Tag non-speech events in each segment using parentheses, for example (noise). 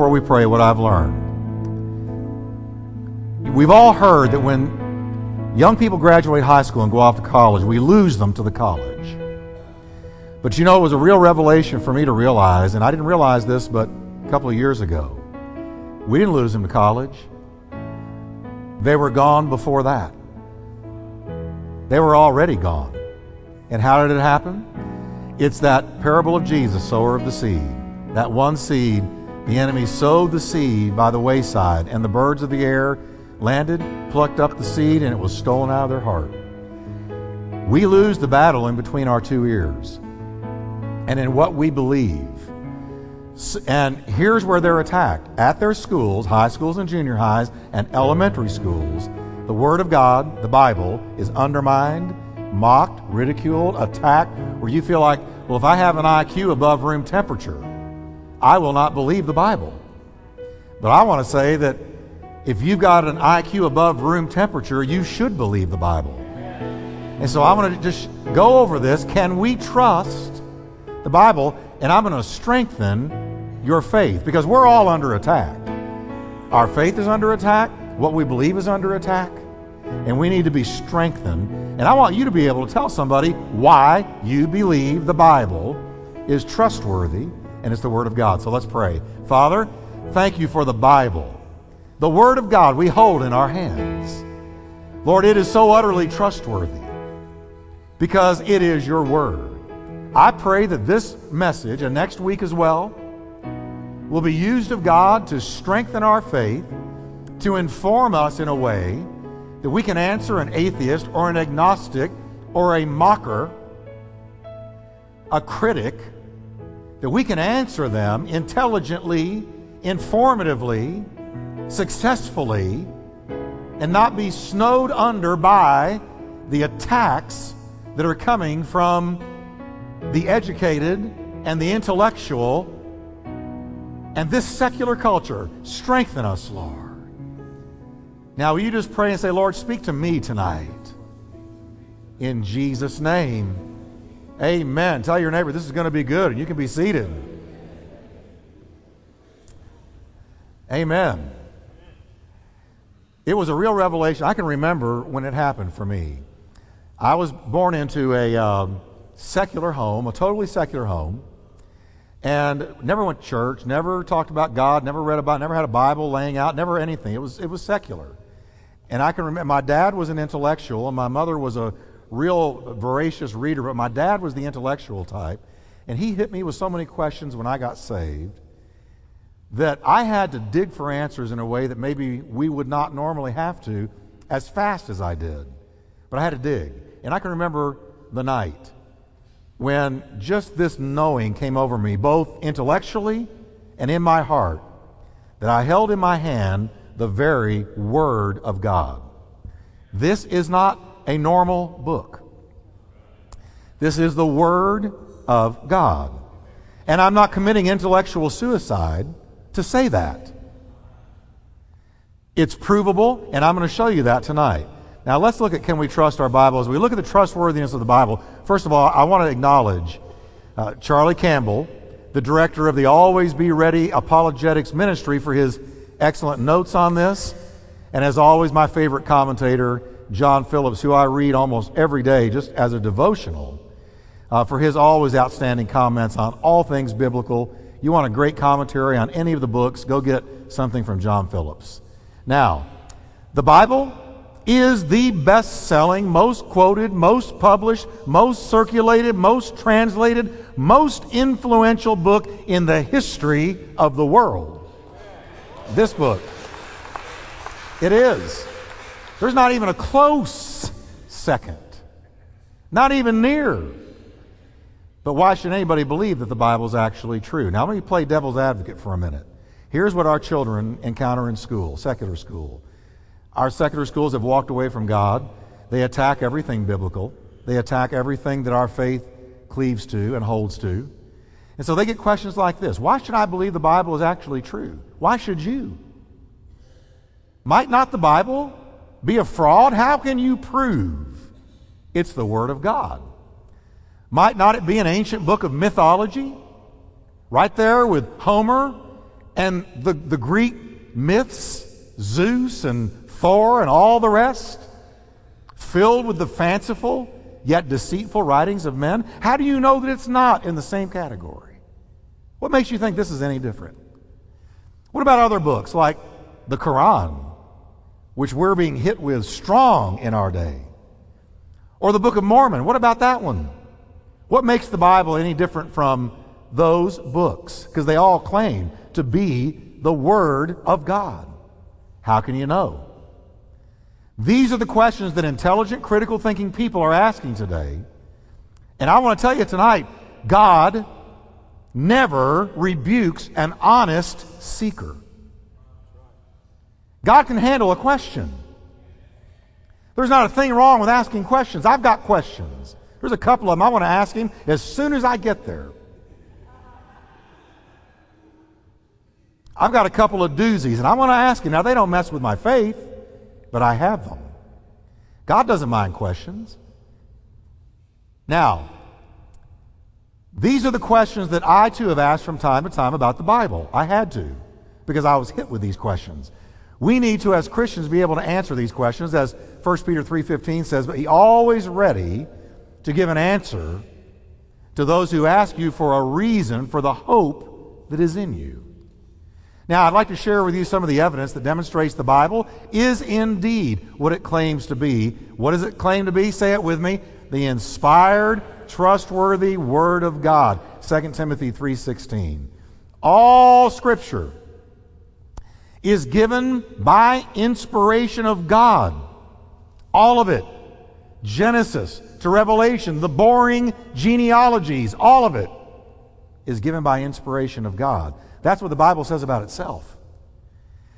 before we pray what I've learned. We've all heard that when young people graduate high school and go off to college, we lose them to the college. But you know, it was a real revelation for me to realize, and I didn't realize this but a couple of years ago. We didn't lose them to college. They were gone before that. They were already gone. And how did it happen? It's that parable of Jesus, sower of the seed. That one seed, the enemy sowed the seed by the wayside, and the birds of the air landed, plucked up the seed, and it was stolen out of their heart. We lose the battle in between our two ears and in what we believe. And here's where they're attacked at their schools, high schools and junior highs, and elementary schools. The Word of God, the Bible, is undermined, mocked, ridiculed, attacked, where you feel like, well, if I have an IQ above room temperature, I will not believe the Bible. But I want to say that if you've got an IQ above room temperature, you should believe the Bible. And so I want to just go over this. Can we trust the Bible? And I'm going to strengthen your faith because we're all under attack. Our faith is under attack, what we believe is under attack, and we need to be strengthened. And I want you to be able to tell somebody why you believe the Bible is trustworthy and it's the Word of God. So let's pray. Father, thank you for the Bible the Word of God we hold in our hands. Lord, it is so utterly trustworthy because it is your Word. I pray that this message, and next week as well, will be used of God to strengthen our faith, to inform us in a way that we can answer an atheist or an agnostic or a mocker, a critic, that we can answer them intelligently, informatively, successfully and not be snowed under by the attacks that are coming from the educated and the intellectual and this secular culture. Strengthen us, Lord. Now, will you just pray and say, Lord, speak to me tonight? In Jesus' name. Amen. Tell your neighbor this is going to be good, and you can be seated. Amen. It was a real revelation. I can remember when it happened for me. I was born into a um, secular home, a totally secular home, and never went to church, never talked about God, never read about, never had a Bible laying out, never anything. It was it was secular. And I can remember my dad was an intellectual, and my mother was a real voracious reader, but my dad was the intellectual type, and he hit me with so many questions when I got saved that I had to dig for answers in a way that maybe we would not normally have to as fast as I did. But I had to dig. And I can remember the night when just this knowing came over me, both intellectually and in my heart, that I held in my hand the very Word of God. This is not a normal book. This is the Word of God. And I'm not committing intellectual suicide to say that. It's provable, and I'm going to show you that tonight. Now, let's look at can we trust our Bible. As we look at the trustworthiness of the Bible, first of all, I want to acknowledge uh, Charlie Campbell, the director of the Always Be Ready Apologetics Ministry, for his excellent notes on this. And as always, my favorite commentator, John Phillips, who I read almost every day just as a devotional, uh, for his always outstanding comments on all things biblical you want a great commentary on any of the books, go get something from John Phillips. Now, the Bible is the best selling, most quoted, most published, most circulated, most translated, most influential book in the history of the world. This book. It is. There's not even a close second, not even near. But why should anybody believe that the Bible is actually true? Now, let me play devil's advocate for a minute. Here's what our children encounter in school, secular school. Our secular schools have walked away from God. They attack everything biblical, they attack everything that our faith cleaves to and holds to. And so they get questions like this Why should I believe the Bible is actually true? Why should you? Might not the Bible be a fraud? How can you prove it's the Word of God? Might not it be an ancient book of mythology? Right there with Homer and the, the Greek myths, Zeus and Thor and all the rest, filled with the fanciful yet deceitful writings of men? How do you know that it's not in the same category? What makes you think this is any different? What about other books like the Quran, which we're being hit with strong in our day? Or the Book of Mormon? What about that one? What makes the Bible any different from those books? Because they all claim to be the Word of God. How can you know? These are the questions that intelligent, critical thinking people are asking today. And I want to tell you tonight God never rebukes an honest seeker. God can handle a question. There's not a thing wrong with asking questions. I've got questions. There's a couple of them I want to ask him as soon as I get there. I've got a couple of doozies, and I want to ask him. Now, they don't mess with my faith, but I have them. God doesn't mind questions. Now, these are the questions that I too have asked from time to time about the Bible. I had to, because I was hit with these questions. We need to, as Christians, be able to answer these questions, as 1 Peter 3.15 says, but he always ready to give an answer to those who ask you for a reason for the hope that is in you. Now, I'd like to share with you some of the evidence that demonstrates the Bible is indeed what it claims to be. What does it claim to be? Say it with me. The inspired, trustworthy Word of God. 2 Timothy 3.16. All Scripture is given by inspiration of God. All of it. Genesis to Revelation, the boring genealogies, all of it is given by inspiration of God. That's what the Bible says about itself.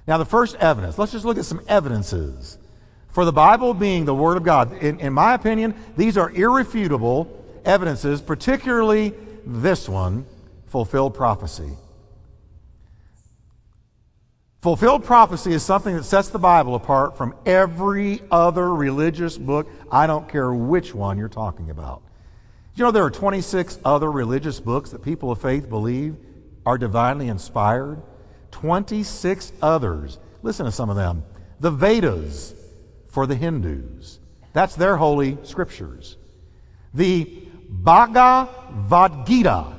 Now, the first evidence, let's just look at some evidences for the Bible being the Word of God. In, in my opinion, these are irrefutable evidences, particularly this one fulfilled prophecy. Fulfilled prophecy is something that sets the Bible apart from every other religious book. I don't care which one you're talking about. You know, there are 26 other religious books that people of faith believe are divinely inspired. 26 others. Listen to some of them. The Vedas for the Hindus. That's their holy scriptures. The Bhagavad Gita.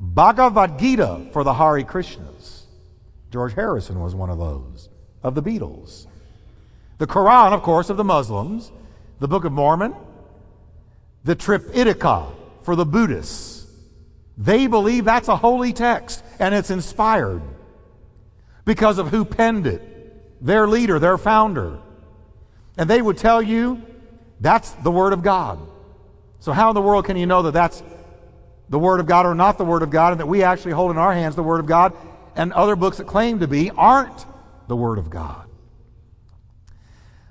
Bhagavad Gita for the Hare Krishnas. George Harrison was one of those, of the Beatles. The Quran, of course, of the Muslims. The Book of Mormon. The Tripitaka for the Buddhists. They believe that's a holy text and it's inspired because of who penned it, their leader, their founder. And they would tell you that's the Word of God. So, how in the world can you know that that's the Word of God or not the Word of God, and that we actually hold in our hands the Word of God, and other books that claim to be aren't the Word of God?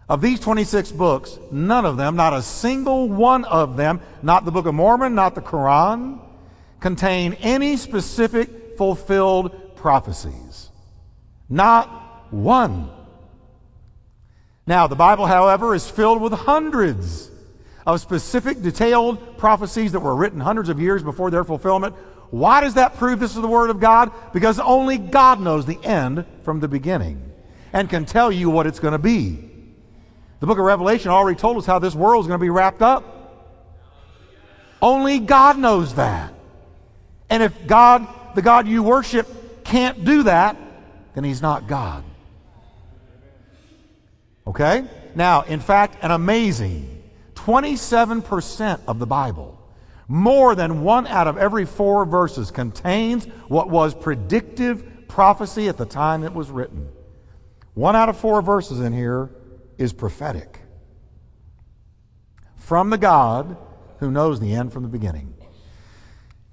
Of these 26 books, none of them, not a single one of them, not the Book of Mormon, not the Quran, contain any specific fulfilled prophecies. Not one. Now, the Bible, however, is filled with hundreds of specific, detailed prophecies that were written hundreds of years before their fulfillment. Why does that prove this is the Word of God? Because only God knows the end from the beginning and can tell you what it's going to be. The book of Revelation already told us how this world is going to be wrapped up. Only God knows that. And if God, the God you worship, can't do that, then he's not God. Okay? Now, in fact, an amazing 27% of the Bible, more than one out of every four verses, contains what was predictive prophecy at the time it was written. One out of four verses in here is prophetic from the God who knows the end from the beginning.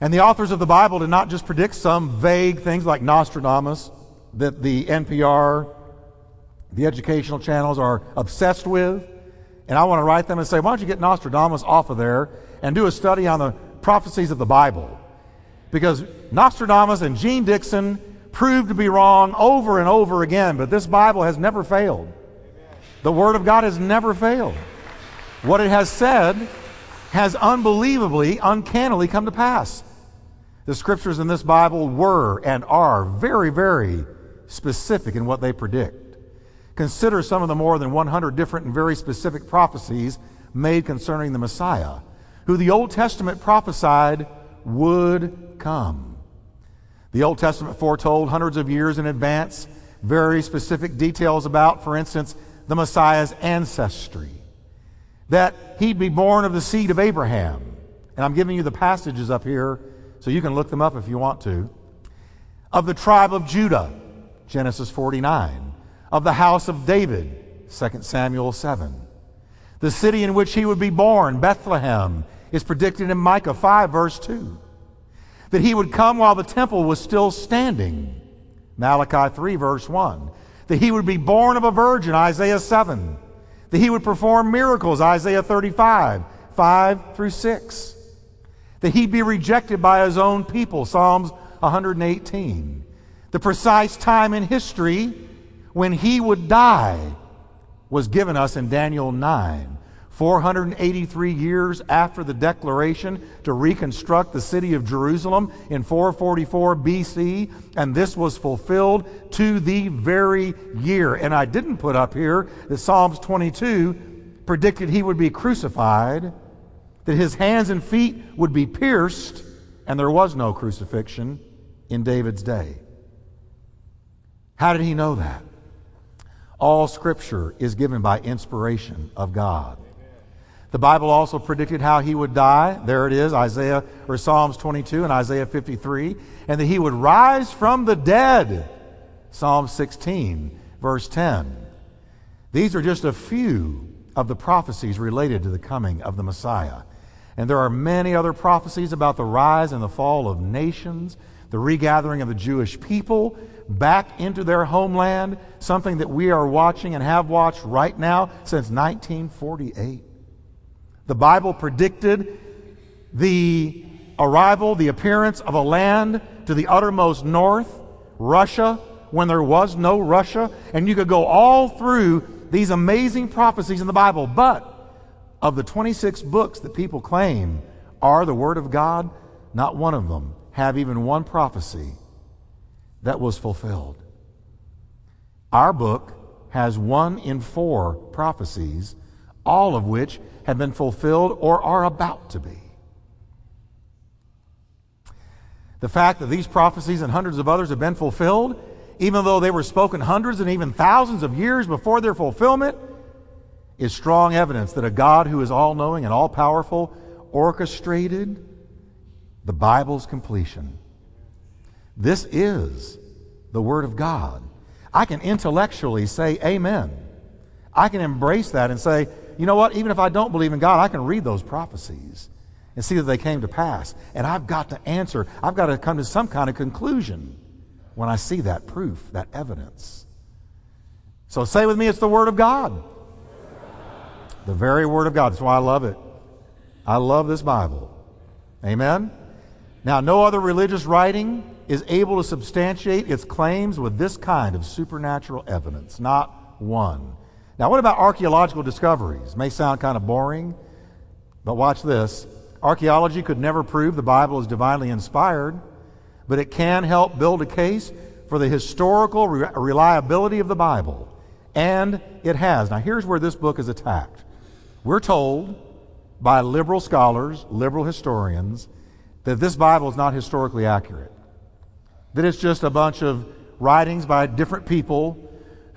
And the authors of the Bible did not just predict some vague things like Nostradamus that the NPR, the educational channels are obsessed with. And I want to write them and say, why don't you get Nostradamus off of there and do a study on the prophecies of the Bible? Because Nostradamus and Jeane Dixon proved to be wrong over and over again, but this Bible has never failed. The Word of God has never failed. What it has said has unbelievably, uncannily come to pass. The scriptures in this Bible were and are very, very specific in what they predict. Consider some of the more than 100 different and very specific prophecies made concerning the Messiah, who the Old Testament prophesied would come. The Old Testament foretold hundreds of years in advance very specific details about, for instance, the Messiah's ancestry. That he'd be born of the seed of Abraham. And I'm giving you the passages up here so you can look them up if you want to. Of the tribe of Judah, Genesis 49. Of the house of David, 2 Samuel 7. The city in which he would be born, Bethlehem, is predicted in Micah 5, verse 2. That he would come while the temple was still standing, Malachi 3, verse 1. That he would be born of a virgin, Isaiah 7. That he would perform miracles, Isaiah 35, 5 through 6. That he'd be rejected by his own people, Psalms 118. The precise time in history when he would die was given us in Daniel 9. 483 years after the declaration to reconstruct the city of Jerusalem in 444 BC, and this was fulfilled to the very year. And I didn't put up here that Psalms 22 predicted he would be crucified, that his hands and feet would be pierced, and there was no crucifixion in David's day. How did he know that? All scripture is given by inspiration of God. The Bible also predicted how he would die. There it is, Isaiah or Psalms 22 and Isaiah 53, and that he would rise from the dead. Psalm 16, verse 10. These are just a few of the prophecies related to the coming of the Messiah. And there are many other prophecies about the rise and the fall of nations, the regathering of the Jewish people back into their homeland, something that we are watching and have watched right now since 1948. The Bible predicted the arrival, the appearance of a land to the uttermost north, Russia, when there was no Russia. And you could go all through these amazing prophecies in the Bible. But of the 26 books that people claim are the Word of God, not one of them have even one prophecy that was fulfilled. Our book has one in four prophecies, all of which have been fulfilled or are about to be. The fact that these prophecies and hundreds of others have been fulfilled, even though they were spoken hundreds and even thousands of years before their fulfillment, is strong evidence that a God who is all knowing and all powerful orchestrated the Bible's completion. This is the Word of God. I can intellectually say amen. I can embrace that and say, you know what? Even if I don't believe in God, I can read those prophecies and see that they came to pass. And I've got to answer, I've got to come to some kind of conclusion when I see that proof, that evidence. So say with me, it's the Word of God. The very Word of God. That's why I love it. I love this Bible. Amen? Now, no other religious writing is able to substantiate its claims with this kind of supernatural evidence. Not one. Now, what about archaeological discoveries? May sound kind of boring, but watch this. Archaeology could never prove the Bible is divinely inspired, but it can help build a case for the historical re- reliability of the Bible. And it has. Now, here's where this book is attacked. We're told by liberal scholars, liberal historians, that this Bible is not historically accurate, that it's just a bunch of writings by different people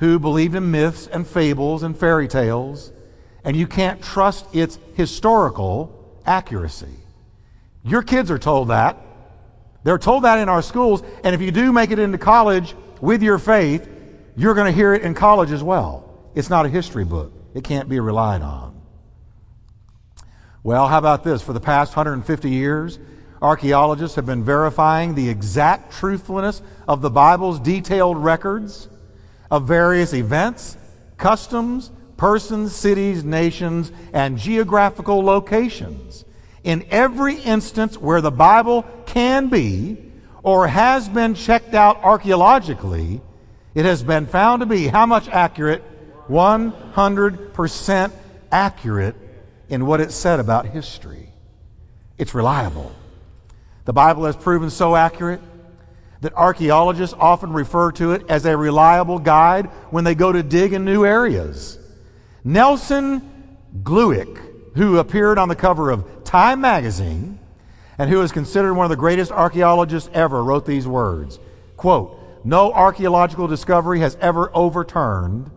who believed in myths and fables and fairy tales, and you can't trust its historical accuracy. Your kids are told that. They're told that in our schools, and if you do make it into college with your faith, you're going to hear it in college as well. It's not a history book, it can't be relied on. Well, how about this? For the past 150 years, archaeologists have been verifying the exact truthfulness of the Bible's detailed records of various events, customs, persons, cities, nations, and geographical locations. In every instance where the Bible can be or has been checked out archaeologically, it has been found to be how much accurate? 100% accurate in what it said about history. It's reliable. The Bible has proven so accurate that archaeologists often refer to it as a reliable guide when they go to dig in new areas. Nelson Glueck, who appeared on the cover of Time magazine and who is considered one of the greatest archaeologists ever, wrote these words quote, No archaeological discovery has ever overturned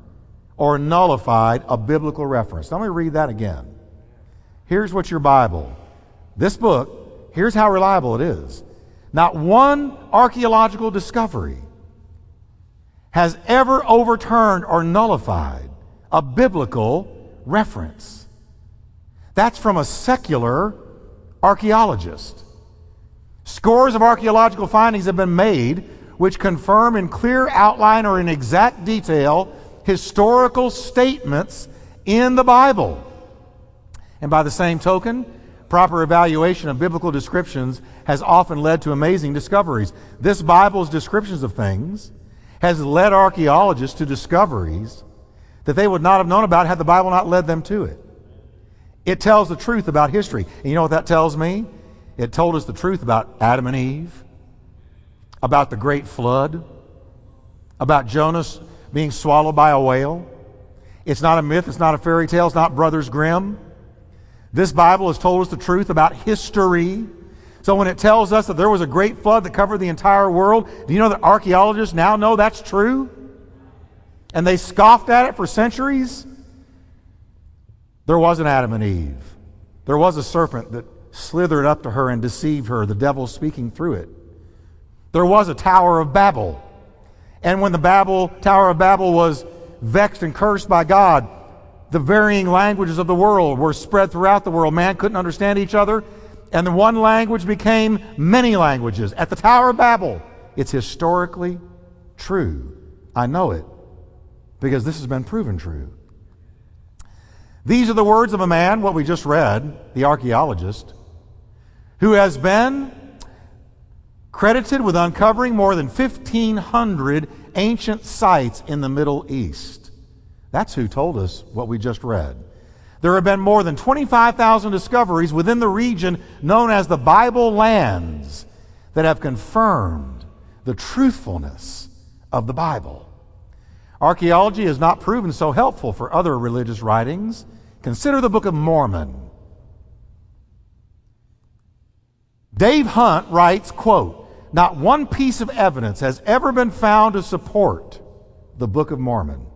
or nullified a biblical reference. Let me read that again. Here's what your Bible, this book, here's how reliable it is. Not one archaeological discovery has ever overturned or nullified a biblical reference. That's from a secular archaeologist. Scores of archaeological findings have been made which confirm in clear outline or in exact detail historical statements in the Bible. And by the same token, proper evaluation of biblical descriptions has often led to amazing discoveries. This Bible's descriptions of things has led archaeologists to discoveries that they would not have known about had the Bible not led them to it. It tells the truth about history. And you know what that tells me? It told us the truth about Adam and Eve, about the great flood, about Jonas being swallowed by a whale. It's not a myth, it's not a fairy tale, it's not Brothers Grimm. This Bible has told us the truth about history. So when it tells us that there was a great flood that covered the entire world, do you know that archaeologists now know that's true? And they scoffed at it for centuries? There was an Adam and Eve. There was a serpent that slithered up to her and deceived her, the devil speaking through it. There was a Tower of Babel. And when the Babel, Tower of Babel was vexed and cursed by God, the varying languages of the world were spread throughout the world. Man couldn't understand each other, and the one language became many languages. At the Tower of Babel, it's historically true. I know it because this has been proven true. These are the words of a man, what we just read, the archaeologist, who has been credited with uncovering more than 1,500 ancient sites in the Middle East. That's who told us what we just read. There have been more than 25,000 discoveries within the region known as the Bible lands that have confirmed the truthfulness of the Bible. Archaeology has not proven so helpful for other religious writings. Consider the Book of Mormon. Dave Hunt writes, quote, not one piece of evidence has ever been found to support the Book of Mormon.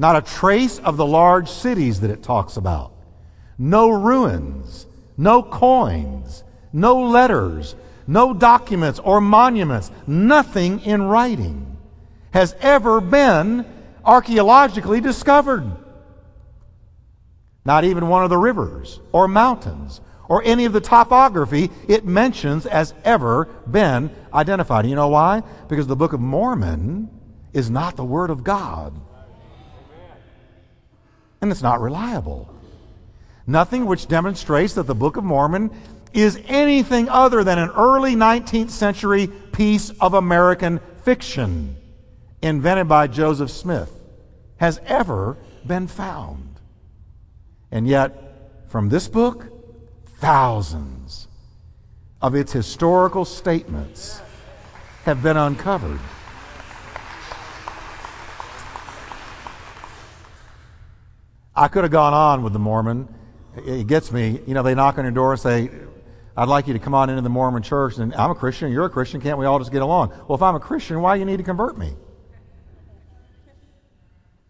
Not a trace of the large cities that it talks about. No ruins, no coins, no letters, no documents or monuments, nothing in writing has ever been archaeologically discovered. Not even one of the rivers or mountains or any of the topography it mentions has ever been identified. You know why? Because the Book of Mormon is not the Word of God and it's not reliable. Nothing which demonstrates that the Book of Mormon is anything other than an early 19th century piece of American fiction invented by Joseph Smith has ever been found. And yet, from this book, thousands of its historical statements have been uncovered. I could have gone on with the Mormon. It gets me. You know, they knock on your door and say, I'd like you to come on into the Mormon church. And I'm a Christian, you're a Christian. Can't we all just get along? Well, if I'm a Christian, why do you need to convert me?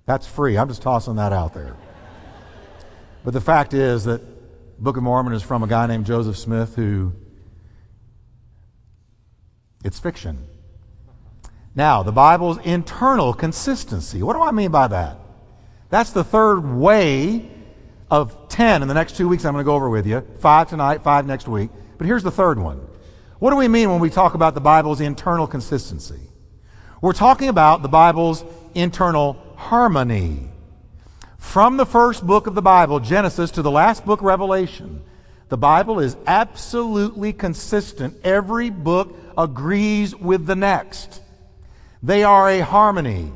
That's free. I'm just tossing that out there. But the fact is that Book of Mormon is from a guy named Joseph Smith who it's fiction. Now, the Bible's internal consistency. What do I mean by that? That's the third way of 10 in the next two weeks I'm going to go over with you. Five tonight, five next week. But here's the third one. What do we mean when we talk about the Bible's internal consistency? We're talking about the Bible's internal harmony. From the first book of the Bible, Genesis, to the last book, Revelation, the Bible is absolutely consistent. Every book agrees with the next. They are a harmony.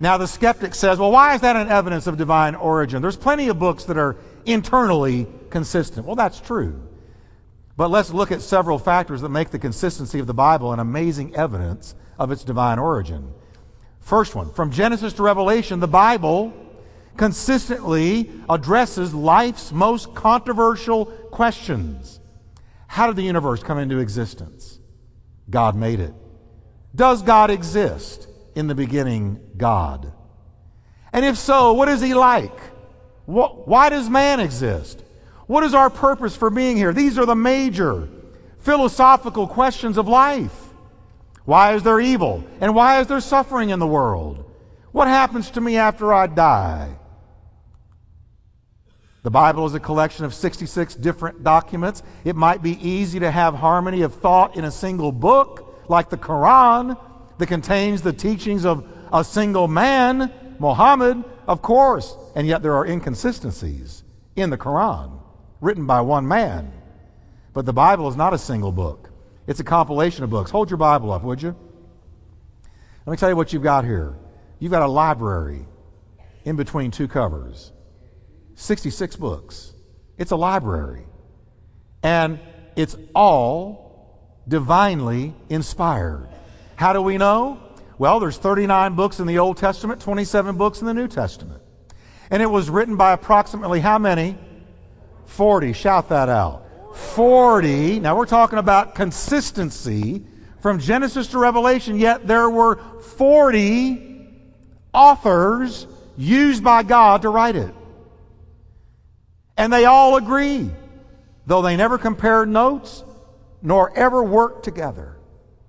Now, the skeptic says, well, why is that an evidence of divine origin? There's plenty of books that are internally consistent. Well, that's true. But let's look at several factors that make the consistency of the Bible an amazing evidence of its divine origin. First one, from Genesis to Revelation, the Bible consistently addresses life's most controversial questions. How did the universe come into existence? God made it. Does God exist? In the beginning, God. And if so, what is he like? why does man exist? What is our purpose for being here? These are the major philosophical questions of life. Why is there evil? And why is there suffering in the world? What happens to me after I die? The Bible is a collection of 66 different documents. It might be easy to have harmony of thought in a single book, like the Quran, that contains the teachings of a single man, Muhammad, of course. And yet there are inconsistencies in the Quran, written by one man. But the Bible is not a single book, it's a compilation of books. Hold your Bible up, would you? Let me tell you what you've got here. You've got a library in between two covers. 66 books. It's a library. And it's all divinely inspired. How do we know? Well, there's 39 books in the Old Testament, 27 books in the New Testament. And it was written by approximately how many? 40. Shout that out. 40. Now we're talking about consistency from Genesis to Revelation, yet there were 40 authors used by God to write it. And they all agree, though they never compared notes nor ever worked together.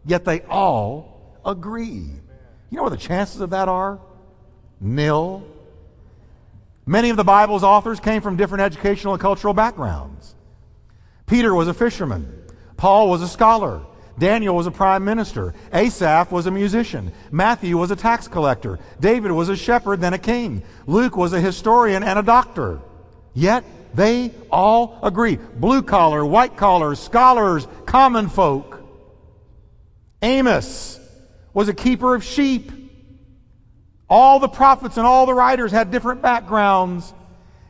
Yet they all agree. You know what the chances of that are? Nil. Many of the Bible's authors came from different educational and cultural backgrounds. Peter was a fisherman. Paul was a scholar. Daniel was a prime minister. Asaph was a musician. Matthew was a tax collector. David was a shepherd, then a king. Luke was a historian and a doctor. Yet they all agree. Blue collar, white collar, scholars, common folk. Amos was a keeper of sheep. All the prophets and all the writers had different backgrounds,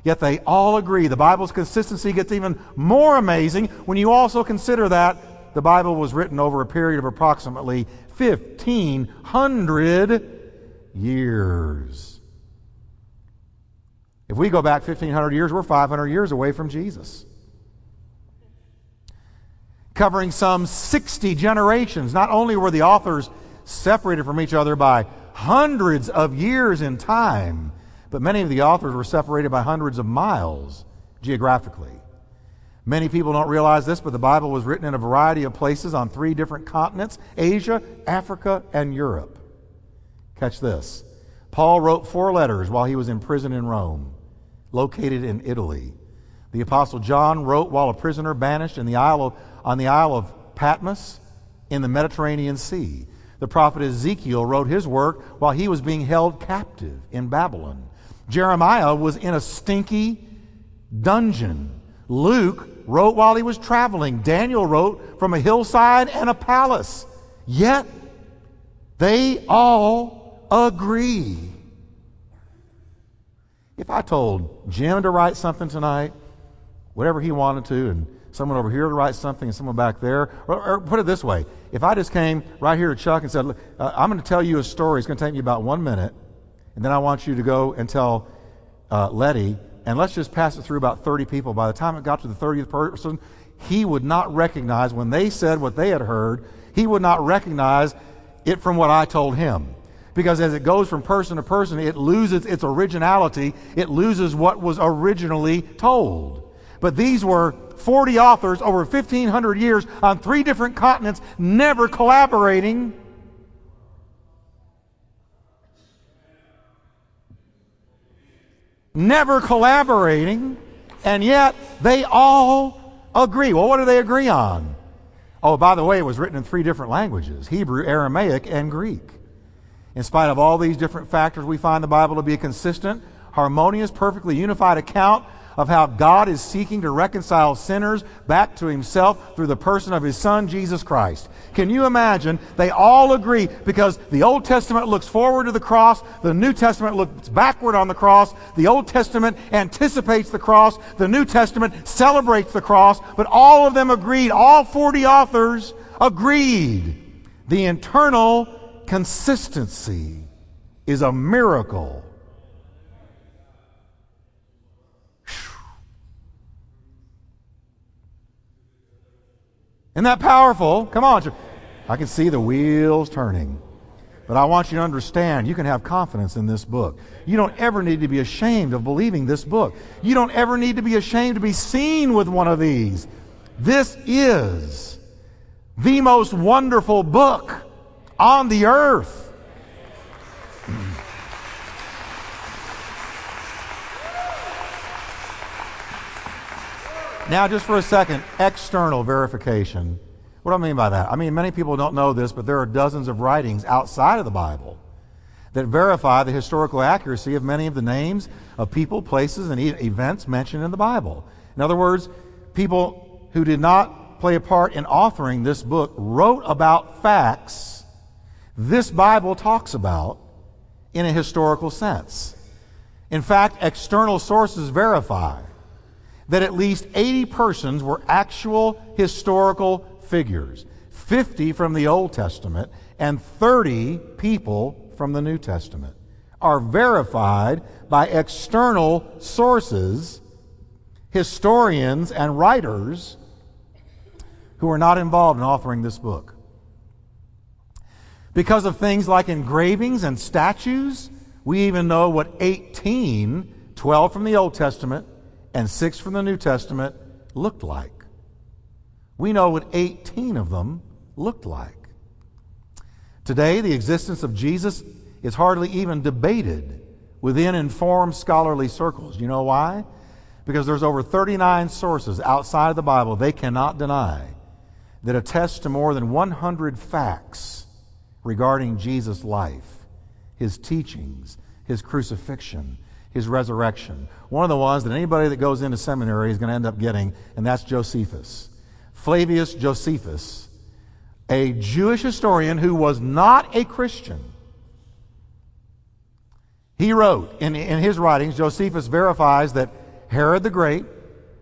yet they all agree. The Bible's consistency gets even more amazing when you also consider that the Bible was written over a period of approximately 1,500 years. If we go back 1,500 years, we're 500 years away from Jesus. Covering some 60 generations. Not only were the authors separated from each other by hundreds of years in time, but many of the authors were separated by hundreds of miles geographically. Many people don't realize this, but the Bible was written in a variety of places on three different continents Asia, Africa, and Europe. Catch this. Paul wrote four letters while he was in prison in Rome located in Italy. The Apostle John wrote while a prisoner banished in the Isle of, on the Isle of Patmos in the Mediterranean Sea. The prophet Ezekiel wrote his work while he was being held captive in Babylon. Jeremiah was in a stinky dungeon. Luke wrote while he was traveling. Daniel wrote from a hillside and a palace. Yet they all agree if I told Jim to write something tonight, whatever he wanted to, and someone over here to write something and someone back there, or, or put it this way if I just came right here to Chuck and said, uh, I'm going to tell you a story, it's going to take me about one minute, and then I want you to go and tell uh, Letty, and let's just pass it through about 30 people. By the time it got to the 30th person, he would not recognize, when they said what they had heard, he would not recognize it from what I told him because as it goes from person to person, it loses its originality. It loses what was originally told. But these were 40 authors over 1,500 years on three different continents, never collaborating. Never collaborating, and yet they all agree. Well, what do they agree on? Oh, by the way, it was written in three different languages Hebrew, Aramaic, and Greek. In spite of all these different factors, we find the Bible to be a consistent, harmonious, perfectly unified account of how God is seeking to reconcile sinners back to himself through the person of his son, Jesus Christ. Can you imagine? They all agree because the Old Testament looks forward to the cross, the New Testament looks backward on the cross, the Old Testament anticipates the cross, the New Testament celebrates the cross, but all of them agreed, all 40 authors agreed. The internal consistency is a miracle Isn't that powerful? Come on. I can see the wheels turning. But I want you to understand you can have confidence in this book. You don't ever need to be ashamed of believing this book. You don't ever need to be ashamed to be seen with one of these. This is the most wonderful book on the earth. Now, just for a second, external verification. What do I mean by that? I mean, many people don't know this, but there are dozens of writings outside of the Bible that verify the historical accuracy of many of the names of people, places, and events mentioned in the Bible. In other words, people who did not play a part in authoring this book wrote about facts this Bible talks about in a historical sense. In fact, external sources verify that at least 80 persons were actual historical figures 50 from the Old Testament and 30 people from the New Testament are verified by external sources, historians, and writers who are not involved in authoring this book. Because of things like engravings and statues, we even know what 18, 12 from the Old Testament, and six from the New Testament looked like. We know what 18 of them looked like. Today, the existence of Jesus is hardly even debated within informed scholarly circles. You know why? Because there's over 39 sources outside of the Bible they cannot deny that attest to more than 100 facts regarding Jesus' life, his teachings, his crucifixion, his resurrection. One of the ones that anybody that goes into seminary is going to end up getting, and that's Josephus. Flavius Josephus, a Jewish historian who was not a Christian. He wrote, in, in his writings, Josephus verifies that Herod the Great,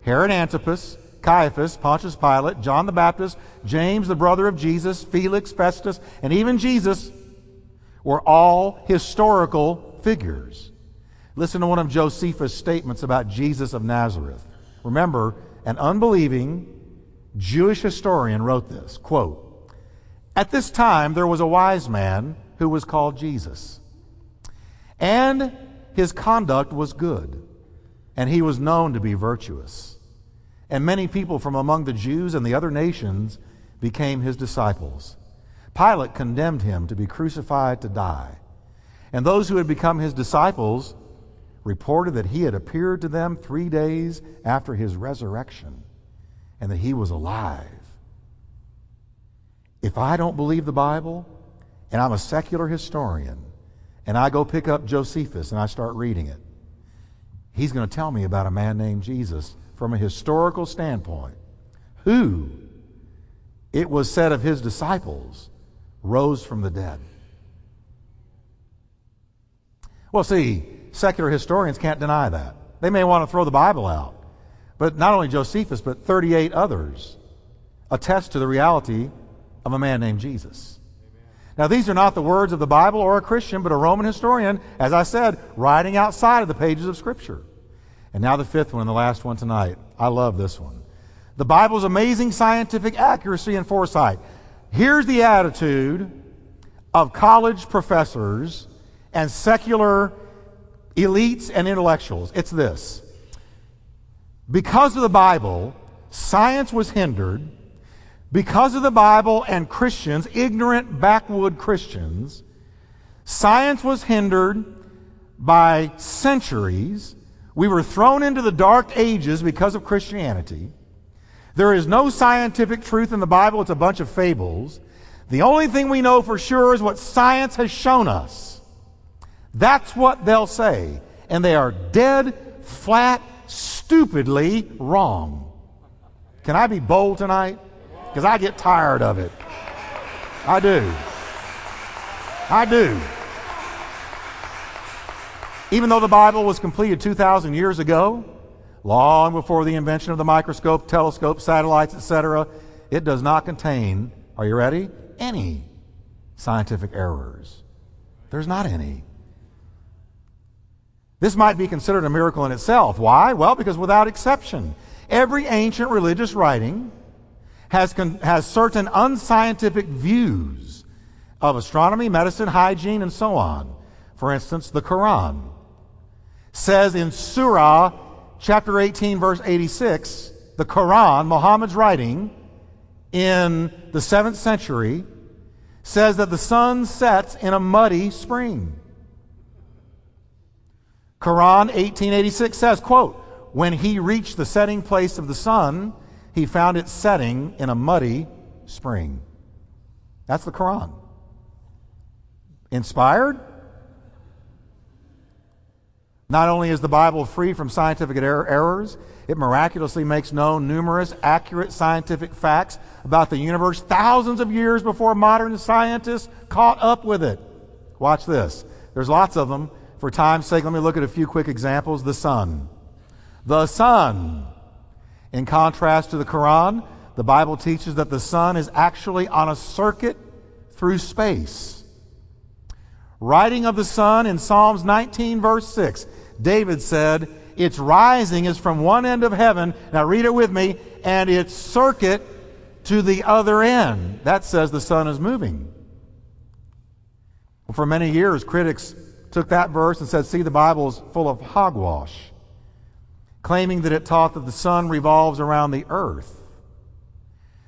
Herod Antipas, Caiaphas, Pontius Pilate, John the Baptist, James, the brother of Jesus, Felix, Festus, and even Jesus were all historical figures. Listen to one of Josephus' statements about Jesus of Nazareth. Remember, an unbelieving Jewish historian wrote this quote, At this time there was a wise man who was called Jesus, and his conduct was good, and he was known to be virtuous. And many people from among the Jews and the other nations became his disciples. Pilate condemned him to be crucified to die. And those who had become his disciples reported that he had appeared to them three days after his resurrection and that he was alive. If I don't believe the Bible and I'm a secular historian and I go pick up Josephus and I start reading it, he's going to tell me about a man named Jesus from a historical standpoint who, it was said of his disciples, rose from the dead. Well, see, secular historians can't deny that. They may want to throw the Bible out. But not only Josephus, but 38 others attest to the reality of a man named Jesus. Now, these are not the words of the Bible or a Christian, but a Roman historian, as I said, writing outside of the pages of Scripture. And now the fifth one and the last one tonight. I love this one. The Bible's amazing scientific accuracy and foresight. Here's the attitude of college professors and secular elites and intellectuals. It's this. Because of the Bible, science was hindered. Because of the Bible and Christians, ignorant backwood Christians, science was hindered by centuries. We were thrown into the dark ages because of Christianity. There is no scientific truth in the Bible, it's a bunch of fables. The only thing we know for sure is what science has shown us. That's what they'll say. And they are dead, flat, stupidly wrong. Can I be bold tonight? Because I get tired of it. I do. I do. Even though the Bible was completed 2,000 years ago, long before the invention of the microscope, telescope, satellites, etc., it does not contain, are you ready? Any scientific errors. There's not any. This might be considered a miracle in itself. Why? Well, because without exception, every ancient religious writing has, con- has certain unscientific views of astronomy, medicine, hygiene, and so on. For instance, the Quran says in Surah chapter 18, verse 86, the Quran, Muhammad's writing in the 7th century, says that the sun sets in a muddy spring. Quran 1886 says, quote, when he reached the setting place of the sun, he found it setting in a muddy spring. That's the Quran. Inspired? Not only is the Bible free from scientific er- errors, it miraculously makes known numerous accurate scientific facts about the universe thousands of years before modern scientists caught up with it. Watch this. There's lots of them. For time's sake, let me look at a few quick examples. The sun. The sun. In contrast to the Quran, the Bible teaches that the sun is actually on a circuit through space. Writing of the sun in Psalms 19, verse 6, David said, Its rising is from one end of heaven. Now read it with me, and its circuit to the other end. That says the sun is moving. Well, for many years, critics took that verse and said, see, the Bible is full of hogwash, claiming that it taught that the sun revolves around the earth.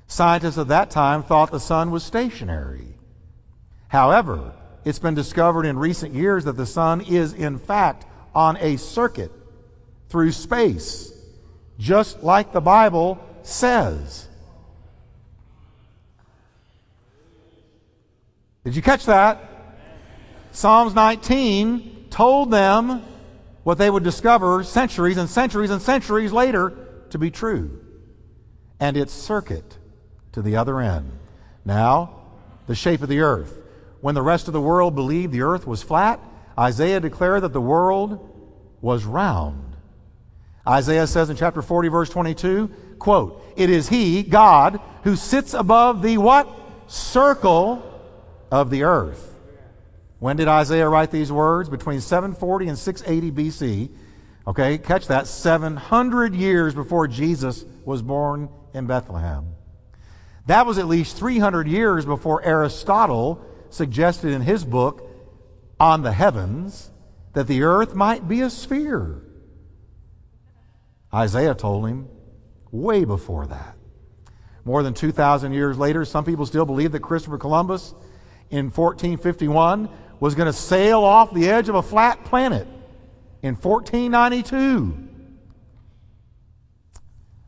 Scientists at that time thought the sun was stationary. However, it's been discovered in recent years that the sun is, in fact, on a circuit through space, just like the Bible says. Did you catch that? Psalms 19 told them what they would discover centuries and centuries and centuries later to be true. And its circuit to the other end. Now, the shape of the earth. When the rest of the world believed the earth was flat, Isaiah declared that the world was round. Isaiah says in chapter 40, verse 22, quote, It is he, God, who sits above the what? Circle of the earth. When did Isaiah write these words? Between 740 and 680 BC. Okay, catch that. 700 years before Jesus was born in Bethlehem. That was at least 300 years before Aristotle suggested in his book, On the Heavens, that the earth might be a sphere. Isaiah told him way before that. More than 2,000 years later, some people still believe that Christopher Columbus in 1451 was going to sail off the edge of a flat planet in 1492.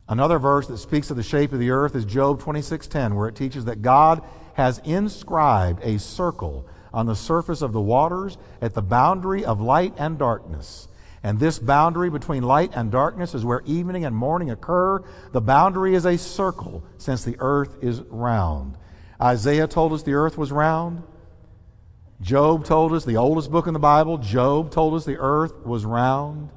Another verse that speaks of the shape of the earth is Job 26:10 where it teaches that God has inscribed a circle on the surface of the waters at the boundary of light and darkness. And this boundary between light and darkness is where evening and morning occur. The boundary is a circle since the earth is round. Isaiah told us the earth was round. Job told us, the oldest book in the Bible, Job told us the earth was round.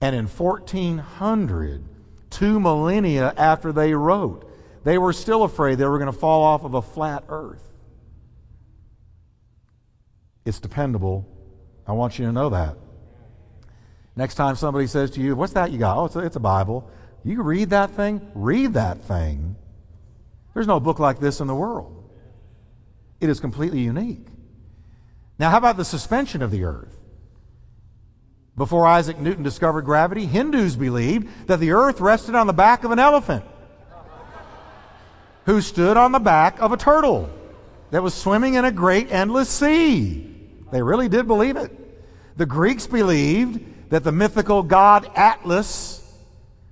And in 1400, two millennia after they wrote, they were still afraid they were going to fall off of a flat earth. It's dependable. I want you to know that. Next time somebody says to you, What's that you got? Oh, it's a, it's a Bible. You read that thing? Read that thing. There's no book like this in the world. It is completely unique. Now, how about the suspension of the earth? Before Isaac Newton discovered gravity, Hindus believed that the earth rested on the back of an elephant who stood on the back of a turtle that was swimming in a great endless sea. They really did believe it. The Greeks believed that the mythical god Atlas,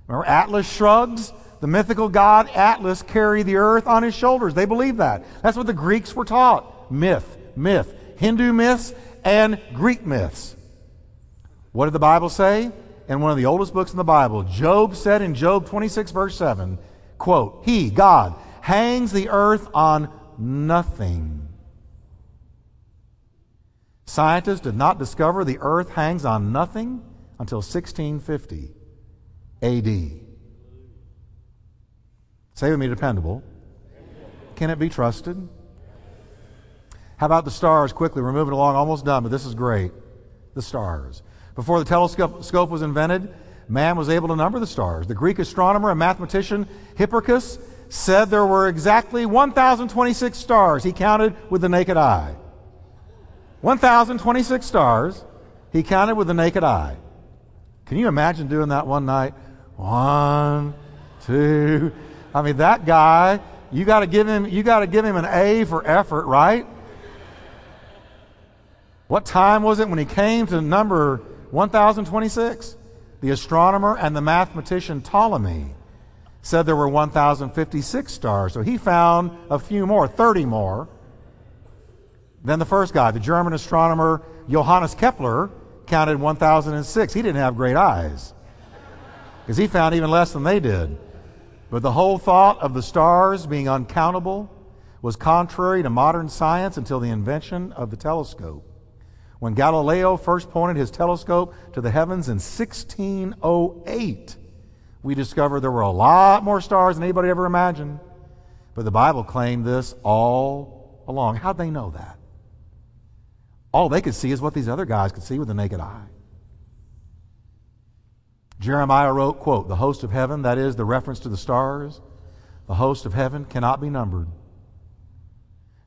remember Atlas shrugs? The mythical god Atlas carried the earth on his shoulders. They believed that. That's what the Greeks were taught. Myth, myth. Hindu myths and Greek myths. What did the Bible say? in one of the oldest books in the Bible. Job said in Job 26, verse 7, quote, He, God, hangs the earth on nothing. Scientists did not discover the earth hangs on nothing until 1650 AD. Say with me, dependable. Can it be trusted? How about the stars quickly? We're moving along, almost done, but this is great. The stars. Before the telescope was invented, man was able to number the stars. The Greek astronomer and mathematician Hipparchus said there were exactly 1,026 stars he counted with the naked eye. 1,026 stars he counted with the naked eye. Can you imagine doing that one night? One, two. I mean, that guy, you got to give him, you got to give him an A for effort, right? What time was it when he came to number 1026? The astronomer and the mathematician Ptolemy said there were 1056 stars. So he found a few more, 30 more than the first guy. The German astronomer Johannes Kepler counted 1006. He didn't have great eyes because he found even less than they did. But the whole thought of the stars being uncountable was contrary to modern science until the invention of the telescope. When Galileo first pointed his telescope to the heavens in 1608, we discovered there were a lot more stars than anybody ever imagined. But the Bible claimed this all along. How'd they know that? All they could see is what these other guys could see with the naked eye. Jeremiah wrote, quote, The host of heaven, that is the reference to the stars, the host of heaven cannot be numbered,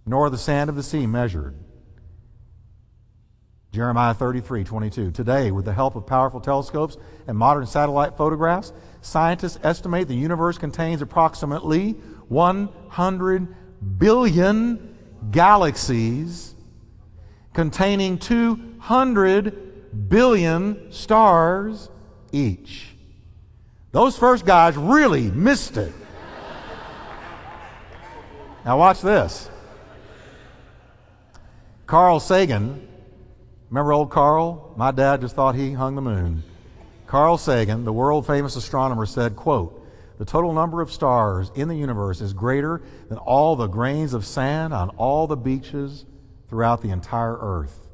nor the sand of the sea measured. Jeremiah 33, 22. Today, with the help of powerful telescopes and modern satellite photographs, scientists estimate the universe contains approximately 100 billion galaxies containing 200 billion stars each. Those first guys really missed it. Now, watch this. Carl Sagan Remember old Carl? My dad just thought he hung the moon. Carl Sagan, the world famous astronomer, said, quote, the total number of stars in the universe is greater than all the grains of sand on all the beaches throughout the entire earth.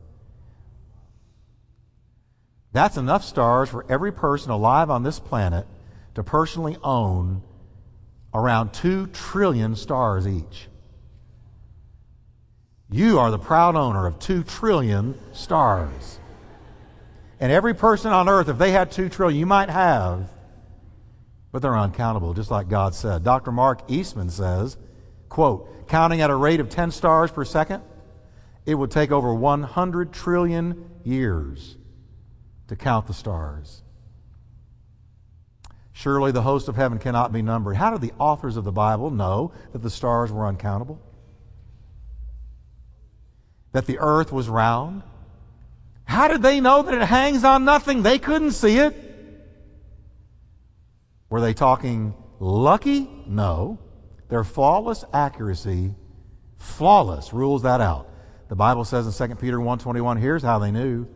That's enough stars for every person alive on this planet to personally own around 2 trillion stars each. You are the proud owner of two trillion stars. And every person on earth, if they had two trillion, you might have, but they're uncountable, just like God said. Dr. Mark Eastman says, quote, counting at a rate of 10 stars per second, it would take over 100 trillion years to count the stars. Surely the host of heaven cannot be numbered. How did the authors of the Bible know that the stars were uncountable? that the earth was round? How did they know that it hangs on nothing? They couldn't see it. Were they talking lucky? No. Their flawless accuracy, flawless, rules that out. The Bible says in 2 Peter 1.21, here's how they knew.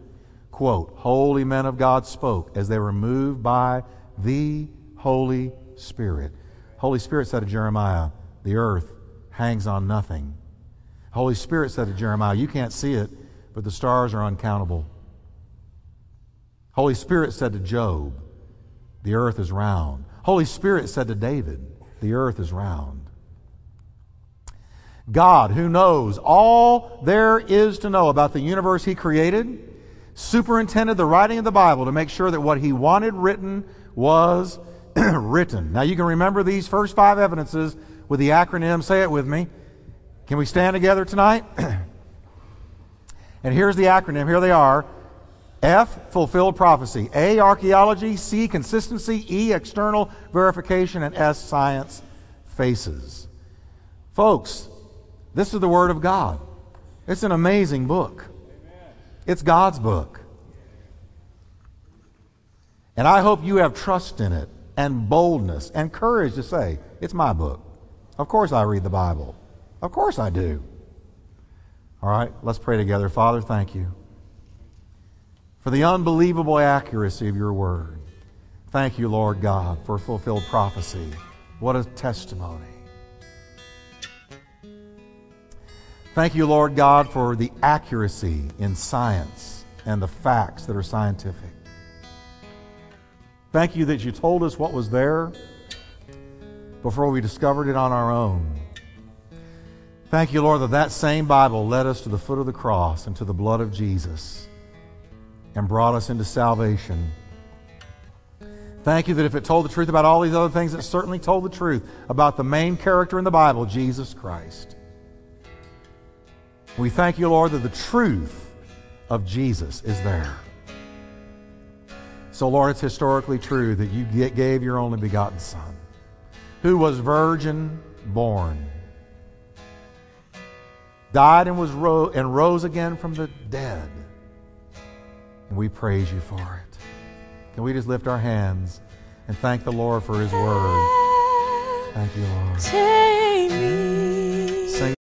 Quote, Holy men of God spoke as they were moved by the Holy Spirit. Holy Spirit said to Jeremiah, the earth hangs on nothing. Holy Spirit said to Jeremiah, You can't see it, but the stars are uncountable. Holy Spirit said to Job, The earth is round. Holy Spirit said to David, The earth is round. God, who knows all there is to know about the universe he created, superintended the writing of the Bible to make sure that what he wanted written was (clears throat) written. Now you can remember these first five evidences with the acronym. Say it with me can we stand together tonight? (clears throat) and here's the acronym. Here they are. F, fulfilled prophecy. A, archaeology. C, consistency. E, external verification. And S, science faces. Folks, this is the Word of God. It's an amazing book. It's God's book. And I hope you have trust in it and boldness and courage to say, It's my book. Of course I read the Bible. Of course I do. All right, let's pray together. Father, thank you for the unbelievable accuracy of your word. Thank you, Lord God, for fulfilled prophecy. What a testimony. Thank you, Lord God, for the accuracy in science and the facts that are scientific. Thank you that you told us what was there before we discovered it on our own. Thank you, Lord, that that same Bible led us to the foot of the cross and to the blood of Jesus and brought us into salvation. Thank you that if it told the truth about all these other things, it certainly told the truth about the main character in the Bible, Jesus Christ. We thank you, Lord, that the truth of Jesus is there. So, Lord, it's historically true that you gave your only begotten Son, who was virgin born, died and was ro- and rose again from the dead. And we praise you for it. Can we just lift our hands and thank the Lord for his word? Thank you, Lord.